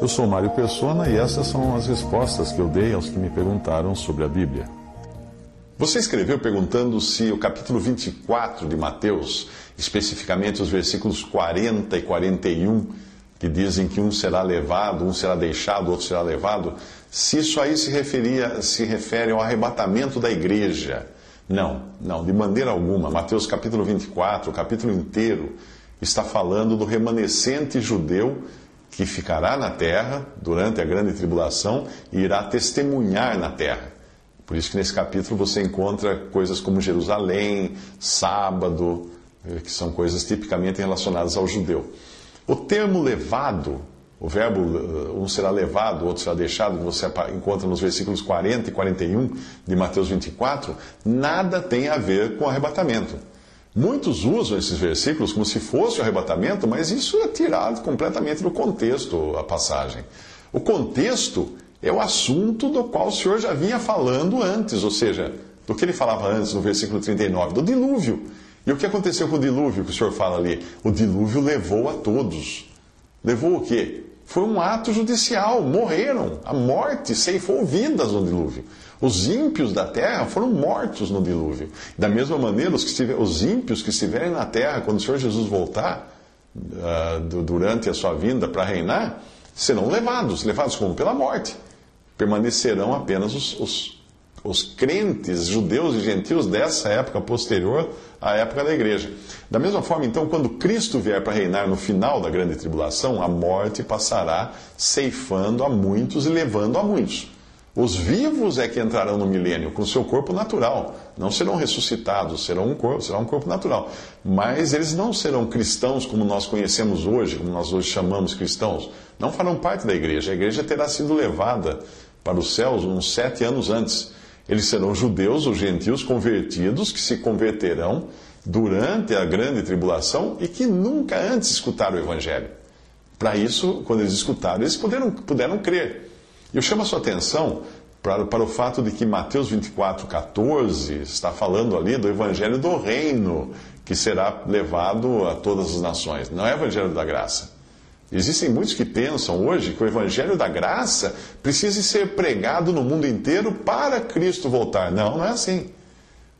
Eu sou Mário Persona e essas são as respostas que eu dei aos que me perguntaram sobre a Bíblia. Você escreveu perguntando se o capítulo 24 de Mateus, especificamente os versículos 40 e 41, que dizem que um será levado, um será deixado, outro será levado, se isso aí se, referia, se refere ao arrebatamento da igreja. Não, não, de maneira alguma. Mateus capítulo 24, o capítulo inteiro, está falando do remanescente judeu que ficará na terra durante a grande tribulação e irá testemunhar na terra. Por isso que nesse capítulo você encontra coisas como Jerusalém, sábado, eh, que são coisas tipicamente relacionadas ao judeu. O termo levado o verbo um será levado, o outro será deixado, que você encontra nos versículos 40 e 41 de Mateus 24, nada tem a ver com arrebatamento. Muitos usam esses versículos como se fosse o arrebatamento, mas isso é tirado completamente do contexto, a passagem. O contexto é o assunto do qual o Senhor já vinha falando antes, ou seja, do que ele falava antes no versículo 39, do dilúvio. E o que aconteceu com o dilúvio que o Senhor fala ali? O dilúvio levou a todos. Levou o quê? Foi um ato judicial, morreram. A morte ceifou vidas no dilúvio. Os ímpios da terra foram mortos no dilúvio. Da mesma maneira, os, que os ímpios que estiverem na terra, quando o Senhor Jesus voltar, uh, durante a sua vinda para reinar, serão levados levados como? Pela morte. Permanecerão apenas os, os os crentes judeus e gentios dessa época posterior à época da igreja. Da mesma forma, então, quando Cristo vier para reinar no final da grande tribulação, a morte passará ceifando a muitos e levando a muitos. Os vivos é que entrarão no milênio com seu corpo natural. Não serão ressuscitados, serão um corpo, será um corpo natural. Mas eles não serão cristãos como nós conhecemos hoje, como nós hoje chamamos cristãos. Não farão parte da igreja. A igreja terá sido levada para os céus uns sete anos antes. Eles serão judeus ou gentios convertidos que se converterão durante a grande tribulação e que nunca antes escutaram o Evangelho. Para isso, quando eles escutaram, eles puderam, puderam crer. Eu chamo a sua atenção para, para o fato de que Mateus 24, 14 está falando ali do Evangelho do Reino, que será levado a todas as nações. Não é Evangelho da graça. Existem muitos que pensam hoje que o Evangelho da Graça precisa ser pregado no mundo inteiro para Cristo voltar. Não, não é assim.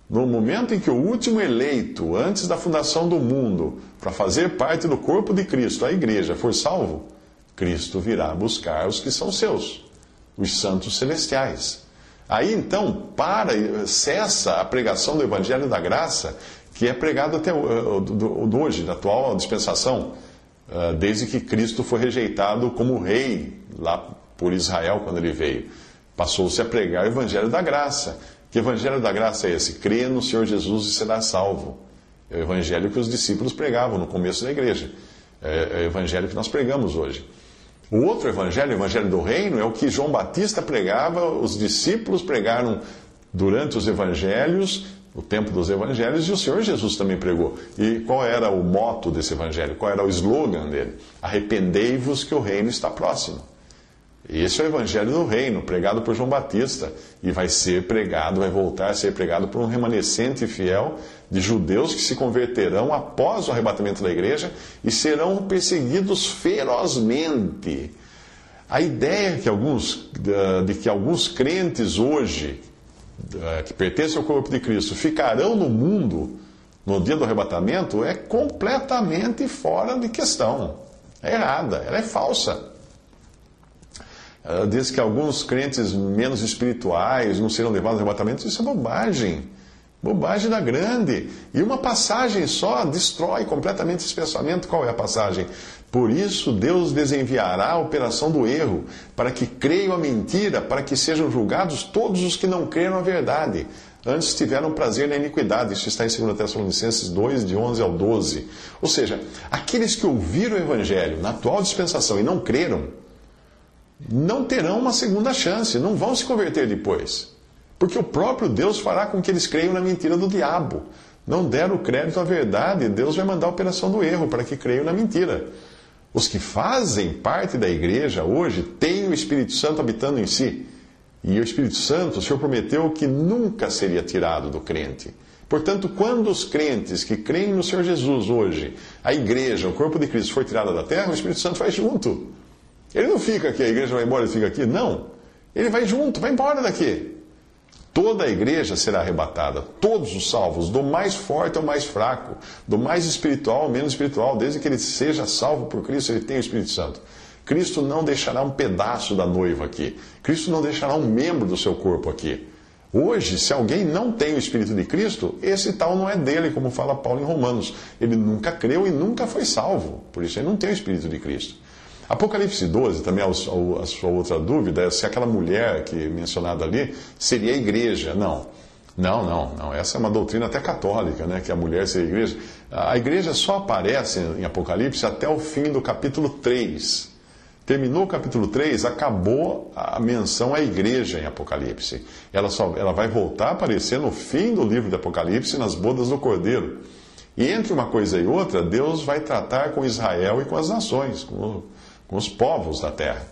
No momento em que o último eleito, antes da fundação do mundo, para fazer parte do corpo de Cristo, a igreja, for salvo, Cristo virá buscar os que são seus, os santos celestiais. Aí então, para, cessa a pregação do Evangelho da Graça, que é pregado até hoje, da atual dispensação desde que Cristo foi rejeitado como rei lá por Israel quando ele veio. Passou-se a pregar o Evangelho da Graça. Que Evangelho da Graça é esse? Crê no Senhor Jesus e será salvo. É o Evangelho que os discípulos pregavam no começo da igreja. É, é o Evangelho que nós pregamos hoje. O outro Evangelho, o Evangelho do Reino, é o que João Batista pregava, os discípulos pregaram durante os Evangelhos o tempo dos evangelhos, e o Senhor Jesus também pregou. E qual era o moto desse evangelho? Qual era o slogan dele? Arrependei-vos que o reino está próximo. Esse é o evangelho do reino, pregado por João Batista, e vai ser pregado, vai voltar a ser pregado por um remanescente fiel de judeus que se converterão após o arrebatamento da igreja e serão perseguidos ferozmente. A ideia que alguns, de que alguns crentes hoje que pertencem ao corpo de Cristo ficarão no mundo no dia do arrebatamento é completamente fora de questão. É errada, ela é falsa. Ela diz que alguns crentes menos espirituais não serão levados ao arrebatamento. Isso é bobagem. Bobagem da grande. E uma passagem só destrói completamente esse pensamento. Qual é a passagem? Por isso Deus desenviará a operação do erro, para que creiam a mentira, para que sejam julgados todos os que não creram a verdade. Antes tiveram prazer na iniquidade. Isso está em 2 Tessalonicenses 2, de 11 ao 12. Ou seja, aqueles que ouviram o Evangelho na atual dispensação e não creram, não terão uma segunda chance, não vão se converter depois. Porque o próprio Deus fará com que eles creiam na mentira do diabo. Não deram crédito à verdade, Deus vai mandar a operação do erro para que creiam na mentira. Os que fazem parte da igreja hoje têm o Espírito Santo habitando em si. E o Espírito Santo, o Senhor prometeu que nunca seria tirado do crente. Portanto, quando os crentes que creem no Senhor Jesus hoje, a igreja, o corpo de Cristo, for tirada da terra, o Espírito Santo vai junto. Ele não fica aqui, a igreja vai embora e fica aqui. Não. Ele vai junto, vai embora daqui. Toda a igreja será arrebatada, todos os salvos, do mais forte ao mais fraco, do mais espiritual ao menos espiritual, desde que ele seja salvo por Cristo, ele tem o Espírito Santo. Cristo não deixará um pedaço da noiva aqui. Cristo não deixará um membro do seu corpo aqui. Hoje, se alguém não tem o Espírito de Cristo, esse tal não é dele, como fala Paulo em Romanos. Ele nunca creu e nunca foi salvo. Por isso ele não tem o Espírito de Cristo. Apocalipse 12, também a sua outra dúvida, é se aquela mulher que é mencionada ali seria a igreja. Não. Não, não, não. Essa é uma doutrina até católica, né? Que a mulher seria a igreja. A igreja só aparece em Apocalipse até o fim do capítulo 3. Terminou o capítulo 3, acabou a menção à igreja em Apocalipse. Ela, só, ela vai voltar a aparecer no fim do livro de Apocalipse, nas bodas do Cordeiro. E entre uma coisa e outra, Deus vai tratar com Israel e com as nações, com, com os povos da terra.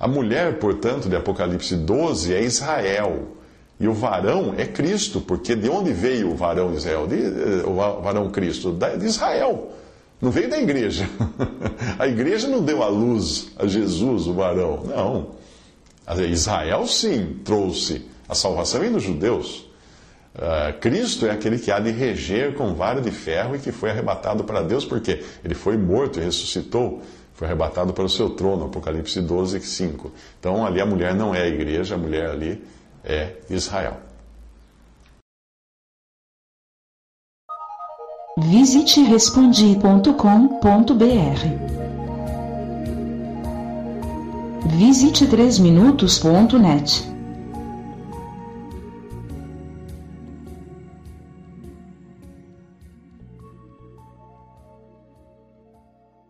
A mulher, portanto, de Apocalipse 12 é Israel. E o varão é Cristo, porque de onde veio o varão de Israel? De, eh, o varão Cristo? De Israel. Não veio da igreja. A igreja não deu a luz a Jesus, o varão. Não. Israel, sim, trouxe a salvação dos judeus. Uh, Cristo é aquele que há de reger com vara de ferro e que foi arrebatado para Deus, porque ele foi morto e ressuscitou, foi arrebatado para o seu trono, Apocalipse 12, 5. Então ali a mulher não é a igreja, a mulher ali é Israel. Visite respondi.com.br. Visite 3minutos.net.